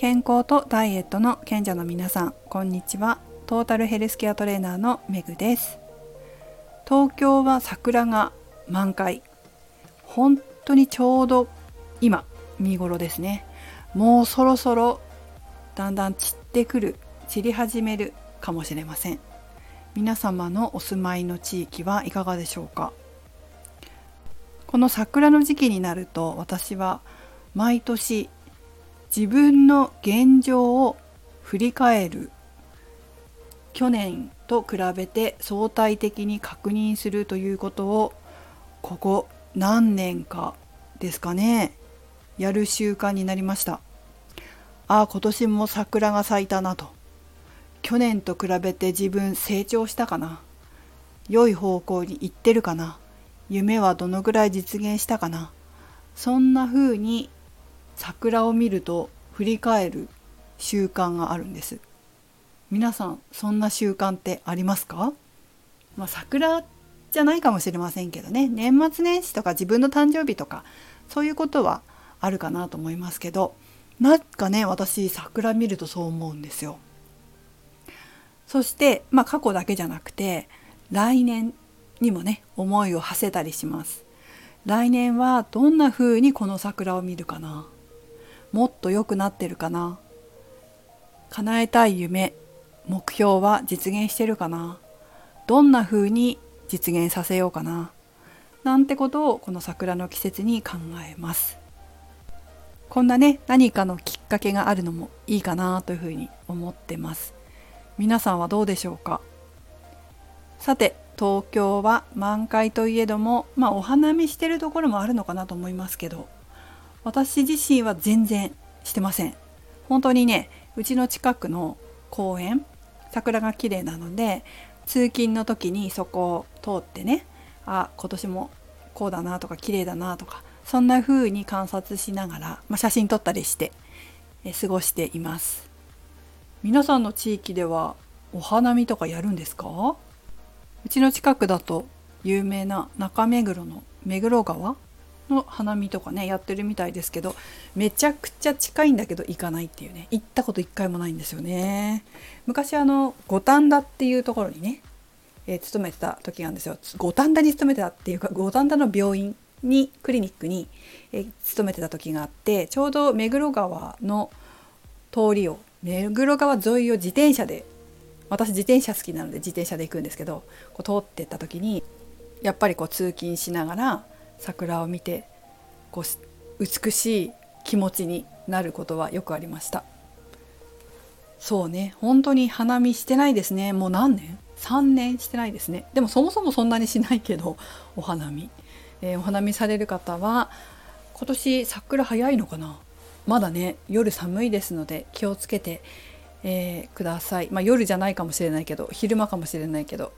健康とダイエットの賢者の皆さんこんにちは。トータルヘルスケアトレーナーのめぐです。東京は桜が満開。本当にちょうど今見頃ですね。もうそろそろだんだん散ってくる散り始めるかもしれません。皆様のお住まいの地域はいかがでしょうか？この桜の時期になると私は毎年自分の現状を振り返る。去年と比べて相対的に確認するということをここ何年かですかね。やる習慣になりました。ああ今年も桜が咲いたなと。去年と比べて自分成長したかな。良い方向に行ってるかな。夢はどのぐらい実現したかな。そんな風に桜を見ると振り返る習慣があるんです。皆さんそんな習慣ってありますか、まあ、桜じゃないかもしれませんけどね。年末年始とか自分の誕生日とかそういうことはあるかなと思いますけどなんかね私桜見るとそう思うんですよ。そしてまあ過去だけじゃなくて来年にもね思いを馳せたりします。来年はどんな風にこの桜を見るかな？もっと良くなってるかな？叶えたい夢目標は実現してるかな？どんな風に実現させようかな？なんてことをこの桜の季節に考えます。こんなね何かのきっかけがあるのもいいかなというふうに思ってます。皆さんはどうでしょうか？さて東京は満開といえどもまあお花見してるところもあるのかなと思いますけど。私自身は全然してません。本当にねうちの近くの公園桜が綺麗なので通勤の時にそこを通ってねあ今年もこうだなとか綺麗だなとかそんな風に観察しながら、まあ、写真撮ったりしてえ過ごしています。皆さんの地域ではお花見とかやるんですか？うちの近くだと有名な中目黒の目黒川の花見とかねやってるみたいですけどめちゃくちゃ近いんだけど行かないっていうね。行ったこと一回もないんですよね。昔あの五反田っていうところにね、えー、勤めてた時なんですよ。五反田に勤めてたっていうか五反田の病院にクリニックに、えー、勤めてた時があってちょうど目黒川の通りを目黒川沿いを自転車で私自転車好きなので自転車で行くんですけどこう通ってった時にやっぱりこう通勤しながら桜を見てこう美しい気持ちになることはよくありました。そうね。本当に花見してないですね。もう何年 ?3 年してないですね。でもそもそもそんなにしないけどお花見、えー、お花見される方は今年桜早いのかな？まだね夜寒いですので気をつけてえー、ください、まあ、夜じゃないかもしれないけど昼間かもしれないけど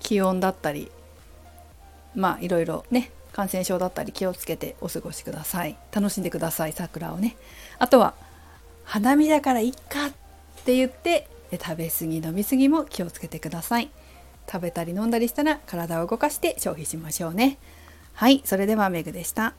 気温だったりまあいろいろね感染症だったり気をつけてお過ごしください。楽しんでください桜をね。あとは花見だからいっかって言って食べ過ぎ飲み過ぎも気をつけてください。食べたり飲んだりしたら体を動かして消費しましょうね。はいそれではメグでした。